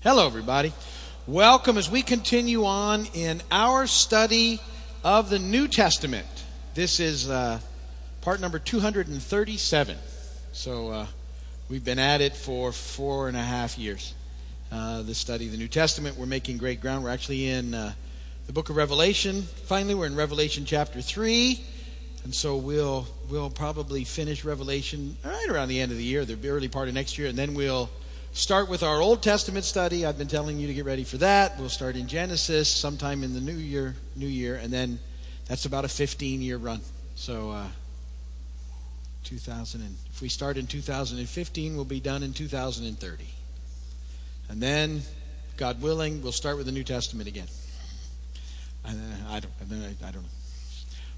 Hello, everybody. Welcome as we continue on in our study of the New Testament. This is uh, part number 237. So uh, we've been at it for four and a half years. Uh, the study of the New Testament. We're making great ground. We're actually in uh, the book of Revelation. Finally, we're in Revelation chapter 3. And so we'll we'll probably finish Revelation right around the end of the year, the early part of next year, and then we'll start with our Old Testament study. I've been telling you to get ready for that. We'll start in Genesis sometime in the new year, new year, and then that's about a 15 year run. So uh, 2000 and if we start in 2015, we'll be done in 2030. And then, God willing, we'll start with the New Testament again. And then I don't, and then I, I don't know.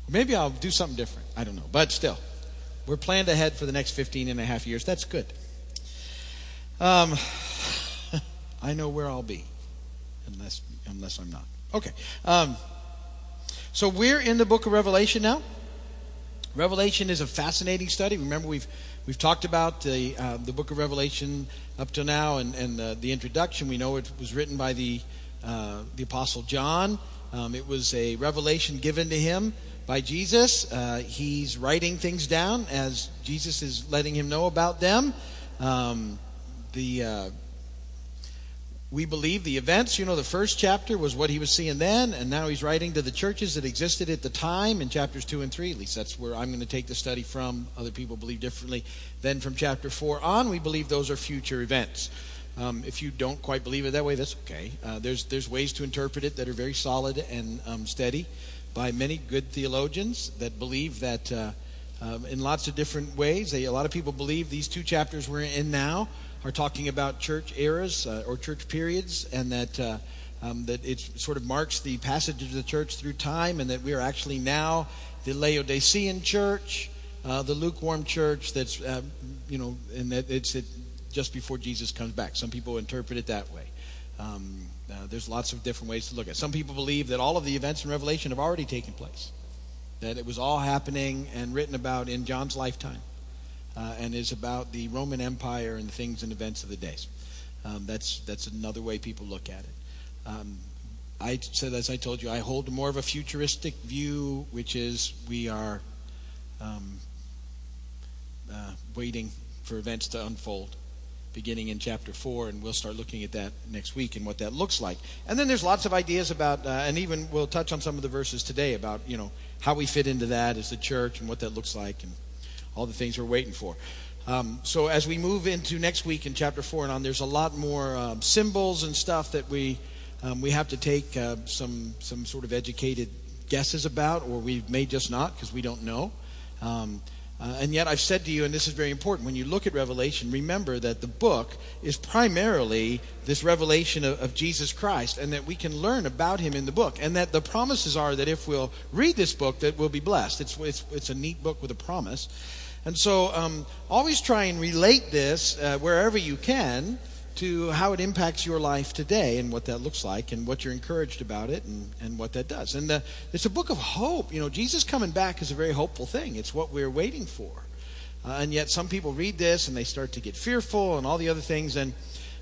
Maybe I'll do something different. I don't know. But still, we're planned ahead for the next 15 and a half years. That's good. Um, I know where I'll be, unless unless I'm not. Okay. Um, so we're in the book of Revelation now. Revelation is a fascinating study. Remember, we've we've talked about the uh, the book of Revelation up to now, and and uh, the introduction. We know it was written by the uh, the apostle John. Um, it was a revelation given to him by Jesus. Uh, he's writing things down as Jesus is letting him know about them. Um, the uh, we believe the events, you know, the first chapter was what he was seeing then, and now he's writing to the churches that existed at the time in chapters 2 and 3. At least that's where I'm going to take the study from. Other people believe differently. Then from chapter 4 on, we believe those are future events. Um, if you don't quite believe it that way, that's okay. Uh, there's, there's ways to interpret it that are very solid and um, steady by many good theologians that believe that uh, um, in lots of different ways. They, a lot of people believe these two chapters we're in now are talking about church eras uh, or church periods, and that uh, um, that it sort of marks the passage of the church through time, and that we are actually now the Laodicean church, uh, the lukewarm church. That's uh, you know, and that it's it, just before Jesus comes back. Some people interpret it that way. Um, uh, there's lots of different ways to look at. it. Some people believe that all of the events in Revelation have already taken place, that it was all happening and written about in John's lifetime uh, and is about the Roman Empire and the things and events of the days. Um, that's that's another way people look at it. Um, I said, as I told you, I hold more of a futuristic view, which is we are um, uh, waiting for events to unfold, beginning in chapter four, and we'll start looking at that next week and what that looks like. And then there's lots of ideas about, uh, and even we'll touch on some of the verses today about you know how we fit into that as the church and what that looks like and all the things we're waiting for. Um, so as we move into next week in chapter four and on, there's a lot more um, symbols and stuff that we um, we have to take uh, some some sort of educated guesses about, or we may just not because we don't know. Uh, and yet, I've said to you, and this is very important, when you look at Revelation, remember that the book is primarily this revelation of, of, Jesus Christ, and that we can learn about him in the book. And that the promises are that if we'll read this book, that we'll be blessed. It's, it's, it's a neat book with a promise. And so um, always try and relate this uh, wherever you can to how it impacts your life today and what that looks like and what you're encouraged about it and, and what that does. And the, it's a book of hope. You know, Jesus coming back is a very hopeful thing. It's what we're waiting for. Uh, and yet some people read this and they start to get fearful and all the other things. And,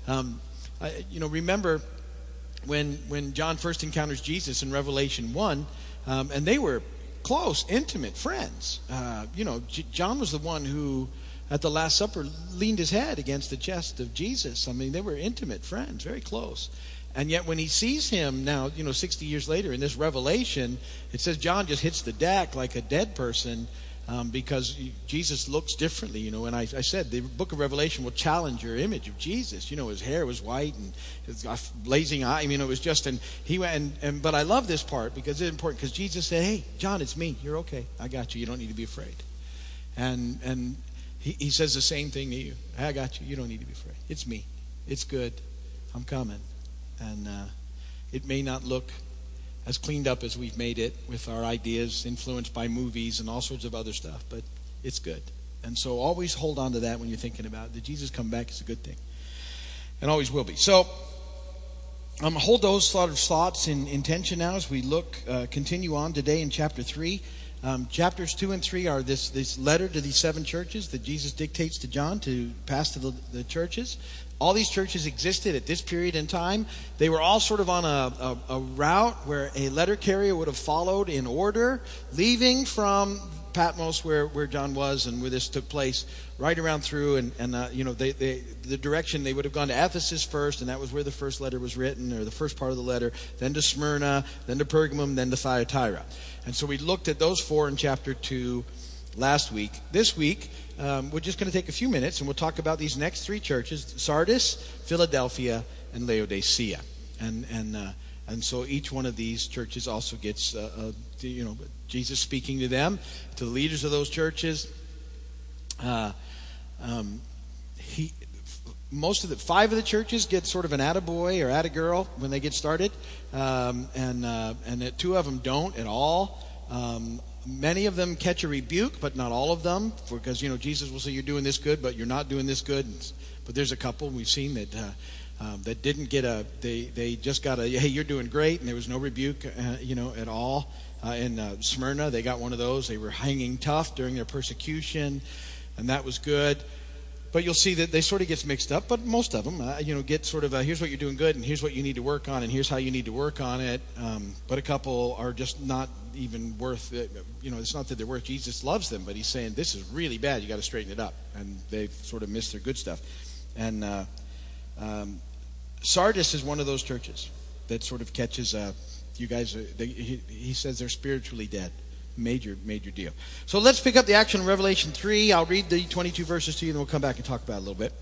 um, I, you know, remember when, when John first encounters Jesus in Revelation 1, um, and they were close, intimate friends. Uh, you know, J- John was the one who, at the Last Supper, leaned his head against the chest of Jesus. I mean, they were intimate friends, very close. And yet, when he sees him now, you know, 60 years later in this revelation, it says John just hits the deck like a dead person um, because Jesus looks differently, you know. And I, I, said the book of Revelation will challenge your image of Jesus. You know, his hair was white and his blazing eye. I mean, it was just, and he went, and, and but I love this part because it's important because Jesus said, Hey, John, it's me. You're okay. I got you. You don't need to be afraid. And, and he, he says the same thing to you. I got you. You don't need to be afraid. It's me. It's good. I'm coming. And uh, it may not look as cleaned up as we've made it with our ideas influenced by movies and all sorts of other stuff, but it's good. And so always hold on to that when you're thinking about it. Did Jesus come back is a good thing. And always will be. So um, hold those sort of thoughts in intention now as we look, uh, continue on today in chapter 3. Um, chapters 2 and 3 are this, this letter to these seven churches that Jesus dictates to John to pass to the, the churches. all these churches existed at this period in time. They were all sort of on a, a, a, route where a letter carrier would have followed in order, leaving from Patmos, where, where John was and where this took place, right around through. And, and uh, you know, they, they, the direction they would have gone to Ephesus first, and that was where the first letter was written, or the first part of the letter, then to Smyrna, then to Pergamum, then to Thyatira. And so we looked at those four in chapter 2 last week. This week, um, we're just going to take a few minutes and we'll talk about these next three churches Sardis, Philadelphia, and Laodicea. And, and, uh, and so each one of these churches also gets, uh, you know, Jesus speaking to them, to the leaders of those churches. Uh, um, he, most of the five of the churches get sort of an attaboy or attagirl when they get started, um, and uh, and two of them don't at all. Um, many of them catch a rebuke, but not all of them, because you know Jesus will say you're doing this good, but you're not doing this good. But there's a couple we've seen that uh, um, that didn't get a they they just got a hey you're doing great, and there was no rebuke uh, you know at all. Uh, in uh, Smyrna, they got one of those. They were hanging tough during their persecution, and that was good but you'll see that they sort of gets mixed up. But most of them, uh, you know, get sort of a, here's what you're doing good, and here's what you need to work on, and here's how you need to work on it. Um, but a couple are just not even worth it. You know, it's not that they're worth. Jesus loves them, but he's saying this is really bad. You got to straighten it up, and they've sort of missed their good stuff. And uh, um, Sardis is one of those churches that sort of catches. Uh, you guys, are, they, he, he says they're spiritually dead major, major deal. So let's pick up the action in Revelation 3. I'll read the 22 verses to you, and then we'll come back and talk about it a little bit.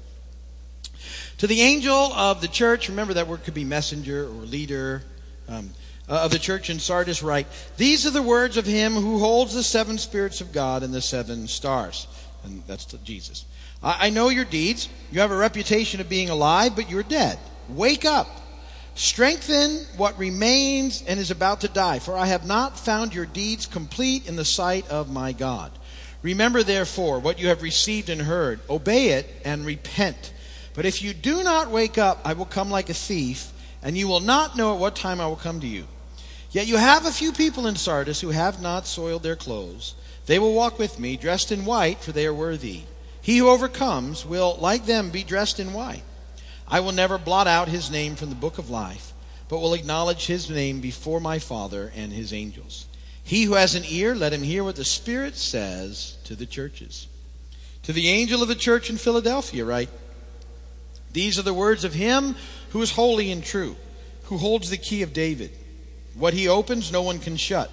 To the angel of the church, remember that word could be messenger or leader um, uh, of the church in Sardis, write, These are the words of him who holds the seven spirits of God and the seven stars. And that's Jesus. I, I know your deeds. You have a reputation of being alive, but you're dead. Wake up. Strengthen what remains and is about to die, for I have not found your deeds complete in the sight of my God. Remember, therefore, what you have received and heard. Obey it and repent. But if you do not wake up, I will come like a thief, and you will not know at what time I will come to you. Yet you have a few people in Sardis who have not soiled their clothes. They will walk with me, dressed in white, for they are worthy. He who overcomes will, like them, be dressed in white. I will never blot out his name from the book of life, but will acknowledge his name before my Father and his angels. He who has an ear, let him hear what the Spirit says to the churches. To the angel of the church in Philadelphia, write These are the words of him who is holy and true, who holds the key of David. What he opens, no one can shut,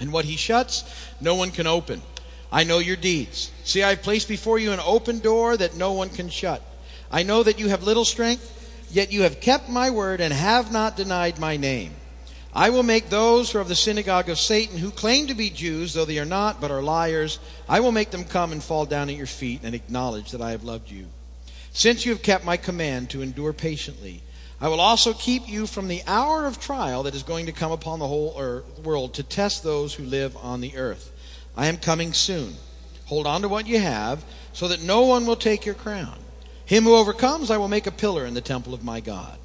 and what he shuts, no one can open. I know your deeds. See, I have placed before you an open door that no one can shut. I know that you have little strength, yet you have kept my word and have not denied my name. I will make those who are of the synagogue of Satan, who claim to be Jews, though they are not, but are liars, I will make them come and fall down at your feet and acknowledge that I have loved you. Since you have kept my command to endure patiently, I will also keep you from the hour of trial that is going to come upon the whole world to test those who live on the earth. I am coming soon. Hold on to what you have, so that no one will take your crown. Him who overcomes, I will make a pillar in the temple of my God.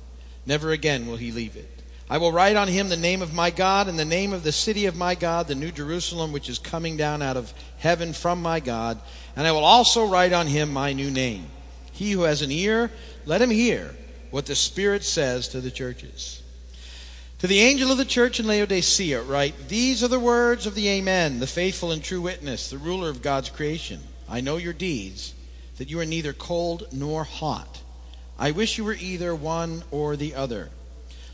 Never again will he leave it. I will write on him the name of my God and the name of the city of my God, the new Jerusalem, which is coming down out of heaven from my God. And I will also write on him my new name. He who has an ear, let him hear what the Spirit says to the churches. To the angel of the church in Laodicea, write These are the words of the Amen, the faithful and true witness, the ruler of God's creation. I know your deeds that you are neither cold nor hot. I wish you were either one or the other.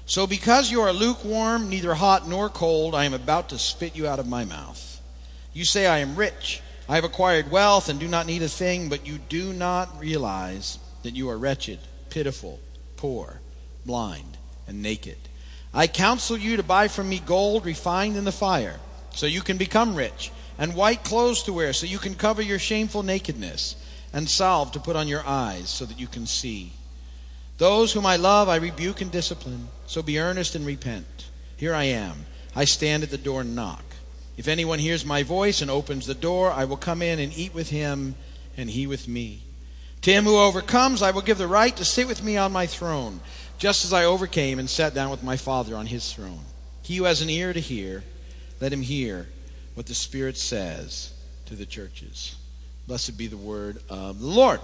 So, because you are lukewarm, neither hot nor cold, I am about to spit you out of my mouth. You say, I am rich. I have acquired wealth and do not need a thing, but you do not realize that you are wretched, pitiful, poor, blind, and naked. I counsel you to buy from me gold refined in the fire, so you can become rich, and white clothes to wear, so you can cover your shameful nakedness and salve to put on your eyes so that you can see. Those whom I love, I rebuke and discipline. So be earnest and repent. Here I am. I stand at the door and knock. If anyone hears my voice and opens the door, I will come in and eat with him, and he with me. To him who overcomes, I will give the right to sit with me on my throne, just as I overcame and sat down with my Father on his throne. He who has an ear to hear, let him hear what the Spirit says to the churches. Blessed be the word of the Lord.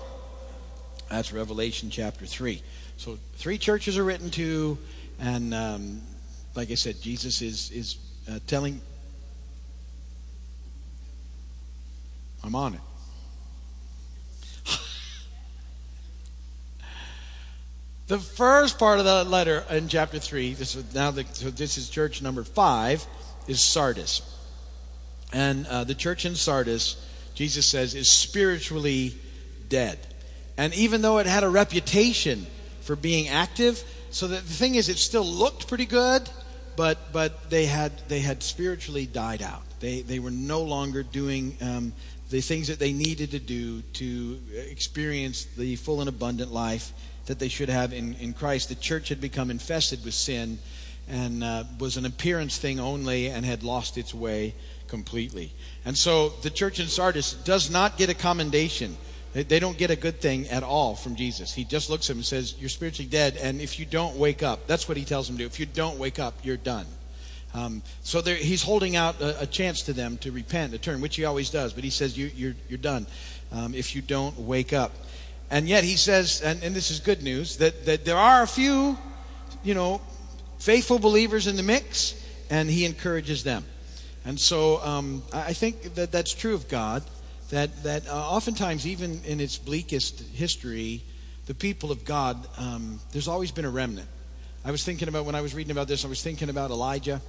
That's Revelation chapter 3. So three churches are written to, and um, like I said, Jesus is, is uh, telling. I'm on it. the first part of the letter in chapter 3, this is now the, so this is church number 5, is Sardis. And uh, the church in Sardis, Jesus says, is spiritually dead. And even though it had a reputation for being active, so the thing is, it still looked pretty good, but but they had they had spiritually died out. They they were no longer doing um, the things that they needed to do to experience the full and abundant life that they should have in, in Christ. The church had become infested with sin and uh, was an appearance thing only and had lost its way completely. And so the church in Sardis does not get a commendation. They don't get a good thing at all from Jesus. He just looks at them and says, You're spiritually dead, and if you don't wake up, that's what he tells them to do. If you don't wake up, you're done. Um, so he's holding out a, a, chance to them to repent, to turn, which he always does. But he says, you, are you're, you're done um, if you don't wake up. And yet he says, and, and this is good news, that, that there are a few, you know, faithful believers in the mix, and he encourages them. And so um, I think that that's true of God that, that uh, oftentimes, even in its bleakest history, the people of God, um, there's always been a remnant. I was thinking about, when I was reading about this, I was thinking about Elijah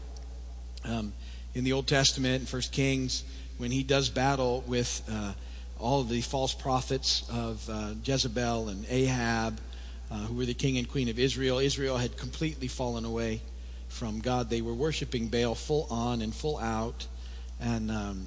um, in the Old Testament, in First Kings, when he does battle with uh, all the false prophets of uh, Jezebel and Ahab, uh, who were the king and queen of Israel. Israel had completely fallen away from God. They were worshiping Baal full on and full out. And um,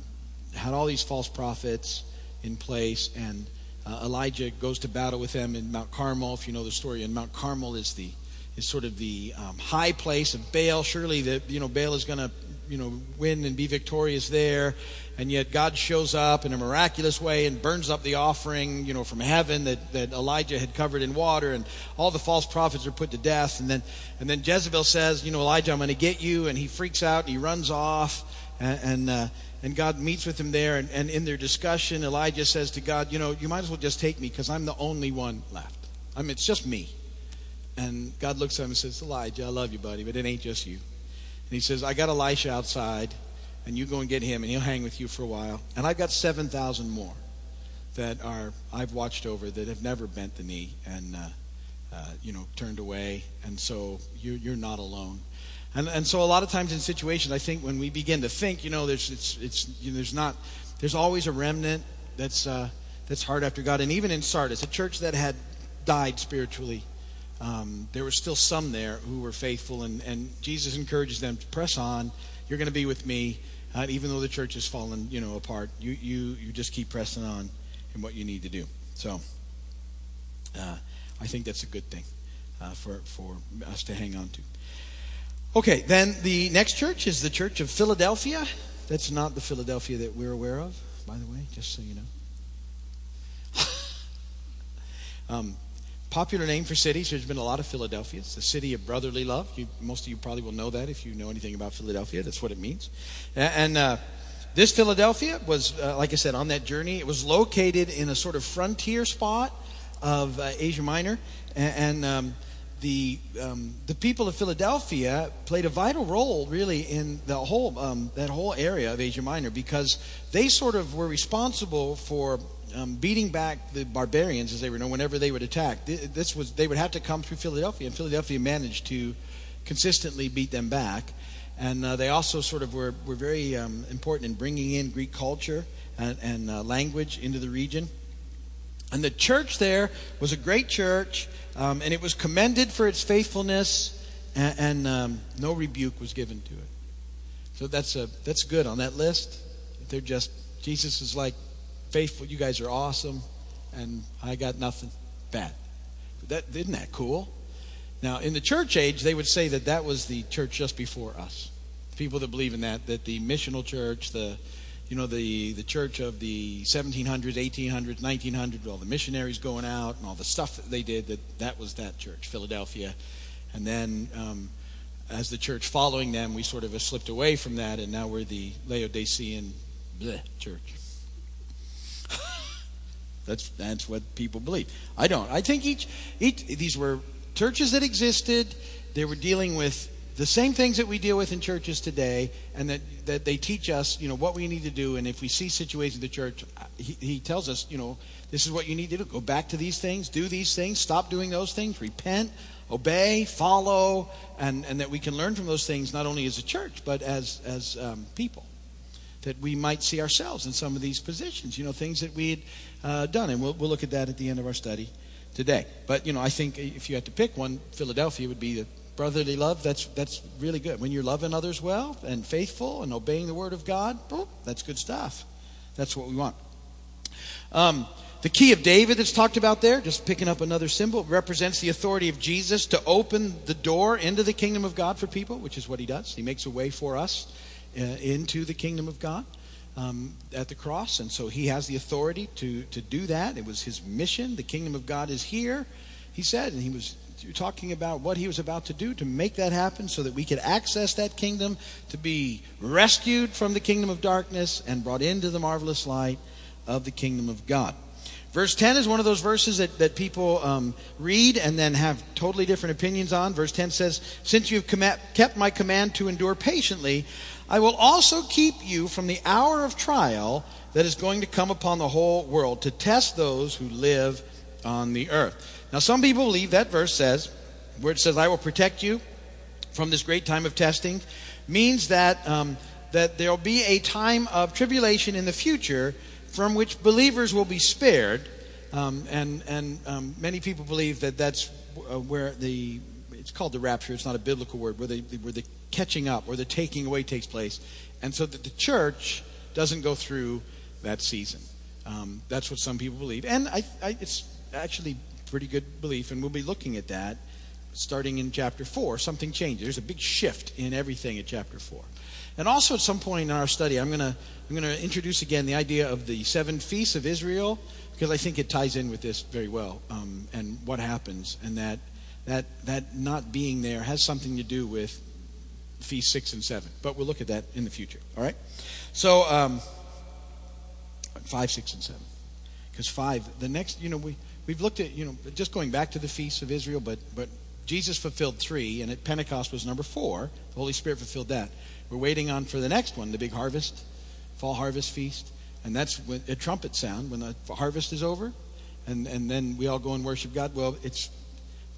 had all these false prophets in place, and uh, Elijah goes to battle with them in Mount Carmel. If you know the story, and Mount Carmel is the is sort of the um, high place of Baal. Surely that you know Baal is going to you know win and be victorious there, and yet God shows up in a miraculous way and burns up the offering you know from heaven that, that Elijah had covered in water, and all the false prophets are put to death. And then and then Jezebel says, you know Elijah, I'm going to get you, and he freaks out and he runs off, and. and uh, and God meets with him there. And, and in their discussion, Elijah says to God, You know, you might as well just take me because I'm the only one left. I mean, it's just me. And God looks at him and says, Elijah, I love you, buddy, but it ain't just you. And he says, I got Elisha outside, and you go and get him, and he'll hang with you for a while. And I've got 7,000 more that are I've watched over that have never bent the knee and, uh, uh, you know, turned away. And so you, you're not alone. And, and so a lot of times in situations, I think when we begin to think, you know, there's, it's, it's, you know, there's not, there's always a remnant that's, uh, that's hard after God. And even in Sardis, a church that had died spiritually, um, there were still some there who were faithful. And, and Jesus encourages them to press on. You're going to be with me. Uh, even though the church has fallen, you know, apart, you, you, you just keep pressing on in what you need to do. So uh, I think that's a good thing uh, for, for us to hang on to. Okay, then the next church is the Church of Philadelphia. That's not the Philadelphia that we're aware of, by the way, just so you know. um, popular name for cities. There's been a lot of Philadelphias. The city of brotherly love. You, most of you probably will know that if you know anything about Philadelphia. That's what it means. And uh, this Philadelphia was, uh, like I said, on that journey. It was located in a sort of frontier spot of uh, Asia Minor, and, and um, the um, the people of Philadelphia played a vital role, really, in the whole um, that whole area of Asia Minor because they sort of were responsible for um, beating back the barbarians, as they were known, whenever they would attack. This was they would have to come through Philadelphia, and Philadelphia managed to consistently beat them back. And uh, they also sort of were were very um, important in bringing in Greek culture and, and uh, language into the region. And the church there was a great church, um, and it was commended for its faithfulness, and, and um, no rebuke was given to it. So that's a that's good on that list. They're just Jesus is like faithful. You guys are awesome, and I got nothing bad. That isn't that cool? Now, in the church age, they would say that that was the church just before us. People that believe in that, that the missional church, the you know, the, the church of the 1700s, 1800s, 1900s, all the missionaries going out and all the stuff that they did, that, that was that church, Philadelphia. And then um, as the church following them, we sort of slipped away from that, and now we're the Laodicean bleh, church. That's that's what people believe. I don't. I think each each these were churches that existed. They were dealing with the same things that we deal with in churches today, and that, that they teach us, you know, what we need to do. And if we see situations in the church, he, he tells us, you know, this is what you need to do. Go back to these things, do these things, stop doing those things, repent, obey, follow, and, and that we can learn from those things not only as a church, but as, as um, people. That we might see ourselves in some of these positions, you know, things that we had uh, done. And we'll, we'll look at that at the end of our study today. But, you know, I think if you had to pick one, Philadelphia would be the brotherly love. That's, that's really good. When you're loving others well and faithful and obeying the word of God, that's good stuff. That's what we want. Um, the key of David that's talked about there, just picking up another symbol, represents the authority of Jesus to open the door into the kingdom of God for people, which is what he does. He makes a way for us uh, into the kingdom of God um, at the cross. And so he has the authority to, to do that. It was his mission. The kingdom of God is here, he said, and he was talking about what he was about to do to make that happen so that we could access that kingdom, to be rescued from the kingdom of darkness and brought into the marvelous light of the kingdom of God. Verse 10 is one of those verses that, that people um, read and then have totally different opinions on. Verse 10 says, Since you've com- kept my command to endure patiently, I will also keep you from the hour of trial that is going to come upon the whole world to test those who live on the earth. Now, some people believe that verse says, where it says, I will protect you from this great time of testing, means that, um, that there will be a time of tribulation in the future from which believers will be spared. Um, and and um, many people believe that that's uh, where the it's called the rapture. It's not a biblical word where the where the catching up or the taking away takes place, and so that the church doesn't go through that season. Um, that's what some people believe, and I, I, it's actually pretty good belief, and we'll be looking at that starting in chapter four. Something changes. There's a big shift in everything at chapter four. And also at some point in our study, I'm going to I'm going to introduce again the idea of the seven feasts of Israel because I think it ties in with this very well um, and what happens and that that that not being there has something to do with feast six and seven. But we'll look at that in the future. All right. So um, five, six, and seven. Because five, the next, you know, we we've looked at you know just going back to the feasts of Israel, but but Jesus fulfilled three, and at Pentecost was number four. The Holy Spirit fulfilled that. We're waiting on for the next one, the big harvest, fall harvest feast. And that's when a trumpet sound when the harvest is over. And, and then we all go and worship God. Well, it's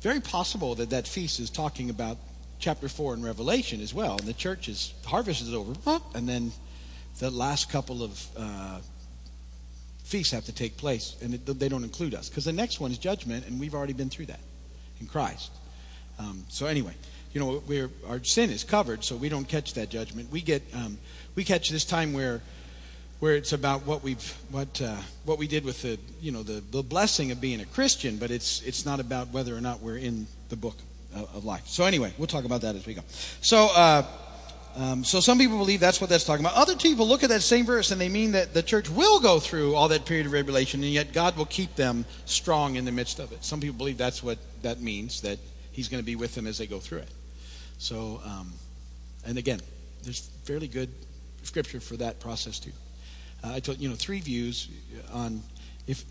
very possible that that feast is talking about chapter 4 in Revelation as well. And the church is, harvest is over. And then the last couple of uh, feasts have to take place. And it, they don't include us. Because the next one is judgment, and we've already been through that in Christ. Um, so anyway, you know, our sin is covered, so we don't catch that judgment. We get, um, we catch this time where, where it's about what we've, what, uh, what we did with the, you know, the, the blessing of being a Christian, but it's, it's not about whether or not we're in the book of, of life. So anyway, we'll talk about that as we go. So, uh, um, so some people believe that's what that's talking about. Other people look at that same verse and they mean that the church will go through all that period of tribulation, and yet God will keep them strong in the midst of it. Some people believe that's what that means, that He's going to be with them as they go through it. So, um, and again, there's fairly good scripture for that process too. Uh, I told you know three views on if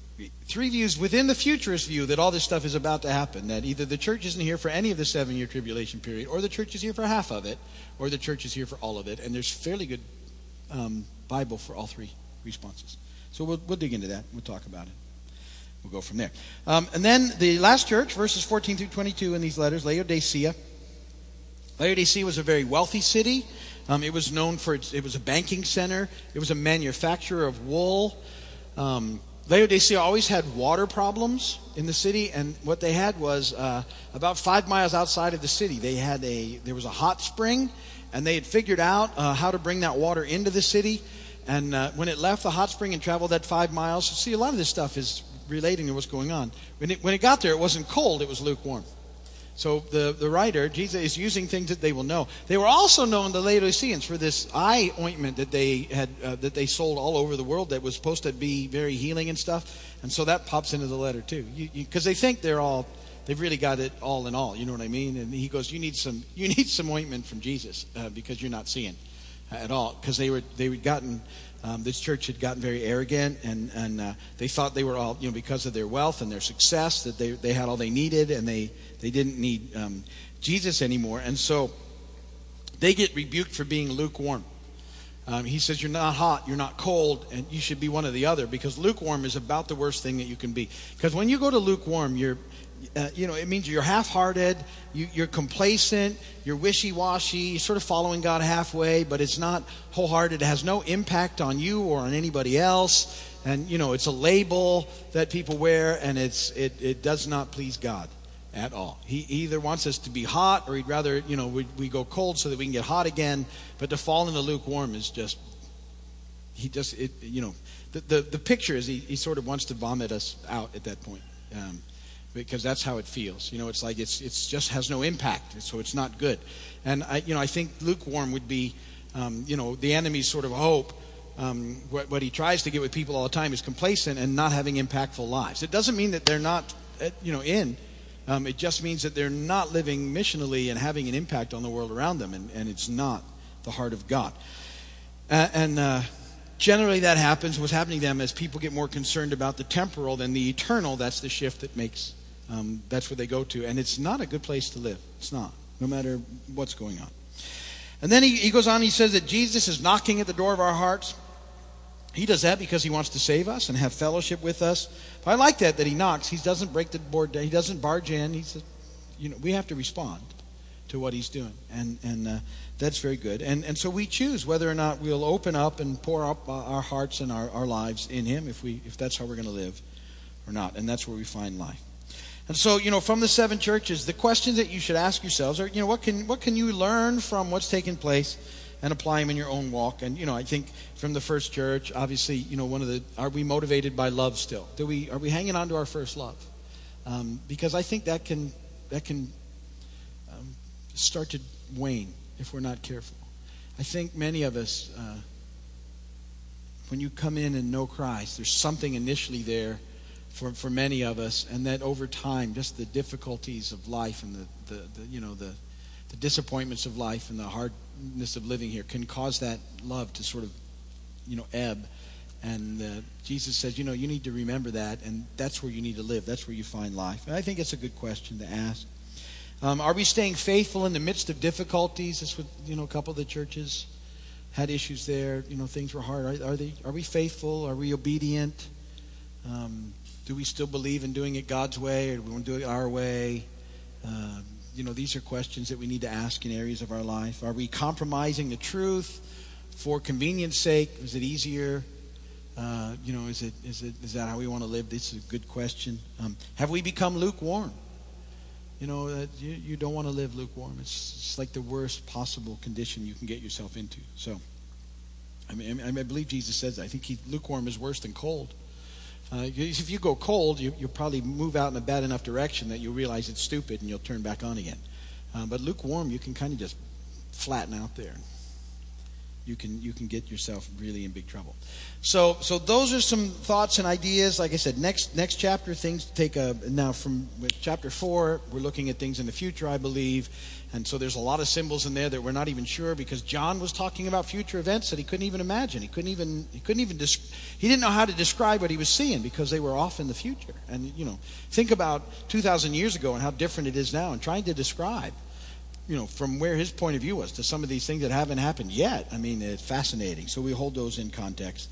three views within the futurist view that all this stuff is about to happen. That either the church isn't here for any of the seven-year tribulation period, or the church is here for half of it, or the church is here for all of it. And there's fairly good um, Bible for all three responses. So we'll, we'll dig into that. We'll talk about it. We'll go from there. Um, and then the last church, verses 14 through 22 in these letters, Laodicea. Laodicea was a very wealthy city. Um, it was known for its, it was a banking center. It was a manufacturer of wool. Um, Laodicea always had water problems in the city, and what they had was uh, about five miles outside of the city. They had a there was a hot spring, and they had figured out uh, how to bring that water into the city. And uh, when it left the hot spring and traveled that five miles, see a lot of this stuff is relating to what's going on. When it, when it got there, it wasn't cold; it was lukewarm. So the, the writer, Jesus, is using things that they will know. They were also known, the Laodiceans, for this eye ointment that they had uh, that they sold all over the world that was supposed to be very healing and stuff. And so that pops into the letter too, because they think they're all they've really got it all in all. You know what I mean? And he goes, "You need some you need some ointment from Jesus uh, because you're not seeing at all." Because they were they had gotten Um, this church had gotten very arrogant, and, and uh, they thought they were all, you know, because of their wealth and their success, that they, they had all they needed, and they, they didn't need um, Jesus anymore. And so they get rebuked for being lukewarm. Um, he says, You're not hot, you're not cold, and you should be one or the other because lukewarm is about the worst thing that you can be. Because when you go to lukewarm, you're, uh, you know, it means you're half hearted, you, you're complacent, you're wishy washy, you're sort of following God halfway, but it's not wholehearted. It has no impact on you or on anybody else. And, you know, it's a label that people wear, and it's, it, it does not please God at all. He either wants us to be hot or he'd rather, you know, we, we go cold so that we can get hot again. But to fall into lukewarm is just, he just, it, you know, the, the, the picture is he, he sort of wants to vomit us out at that point. Um, because that's how it feels. You know, it's like it's it's just has no impact, so it's not good. And I, you know, I think lukewarm would be, um, you know, the enemy's sort of hope. Um, what, what he tries to get with people all the time is complacent and not having impactful lives. It doesn't mean that they're not, uh, you know, in. Um, it just means that they're not living missionally and having an impact on the world around them, and, and it's not the heart of God. Uh, and uh, generally, that happens. What's happening to them as people get more concerned about the temporal than the eternal, that's the shift that makes, um, that's where they go to. And it's not a good place to live. It's not, no matter what's going on. And then he, he goes on, he says that Jesus is knocking at the door of our hearts. He does that because he wants to save us and have fellowship with us. But I like that that he knocks. He doesn't break the board. Down, he doesn't barge in. He says, you know, we have to respond to what he's doing, and and uh, that's very good. And and so we choose whether or not we'll open up and pour up our hearts and our, our lives in him, if we if that's how we're going to live, or not. And that's where we find life. And so, you know, from the seven churches, the questions that you should ask yourselves are, you know, what can what can you learn from what's taking place? and apply them in your own walk. And you know, I think from the first church, obviously, you know, one of the are we motivated by love still? Do we are we hanging on to our first love? Um, because I think that can that can um, start to wane if we're not careful. I think many of us, uh, when you come in and know Christ, there's something initially there for, for many of us, and that over time, just the difficulties of life and the, the, the you know the the disappointments of life and the hardness of living here can cause that love to sort of, you know, ebb. And uh, Jesus says, you know, you need to remember that, and that's where you need to live. That's where you find life. And I think it's a good question to ask. Um, are we staying faithful in the midst of difficulties? That's what you know. A couple of the churches had issues there. You know, things were hard. Are, are they? Are we faithful? Are we obedient? Um, do we still believe in doing it God's way, or do we want to do it our way? Um, you know, these are questions that we need to ask in areas of our life. Are we compromising the truth for convenience sake? Is it easier? Uh, you know, is it is it is that how we want to live? This is a good question. Um, have we become lukewarm? You know, uh, you, you don't want to live lukewarm. It's, it's like the worst possible condition you can get yourself into. So, I mean, I, believe Jesus says I think he, lukewarm is worse than cold. Uh, if you go cold, you, will probably move out in a bad enough direction that you'll realize it's stupid and you'll turn back on again. Uh, but lukewarm, you can kind of just flatten out there. You can you can get yourself really in big trouble. So so those are some thoughts and ideas. Like I said, next next chapter things take a now from chapter four. We're looking at things in the future, I believe, and so there's a lot of symbols in there that we're not even sure because John was talking about future events that he couldn't even imagine. He couldn't even he couldn't even he didn't know how to describe what he was seeing because they were off in the future. And you know, think about 2,000 years ago and how different it is now, and trying to describe, you know, from where his point of view was to some of these things that haven't happened yet. I mean, it's fascinating. So we hold those in context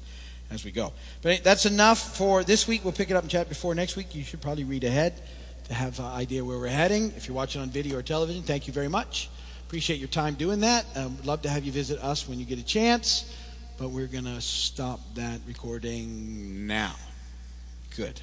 as we go. But that's enough for this week. We'll pick it up in chapter four next week. You should probably read ahead to have an idea where we're heading. If you're watching on video or television, thank you very much. Appreciate your time doing that. Um, would love to have you visit us when you get a chance, but we're going to stop that recording now. Good.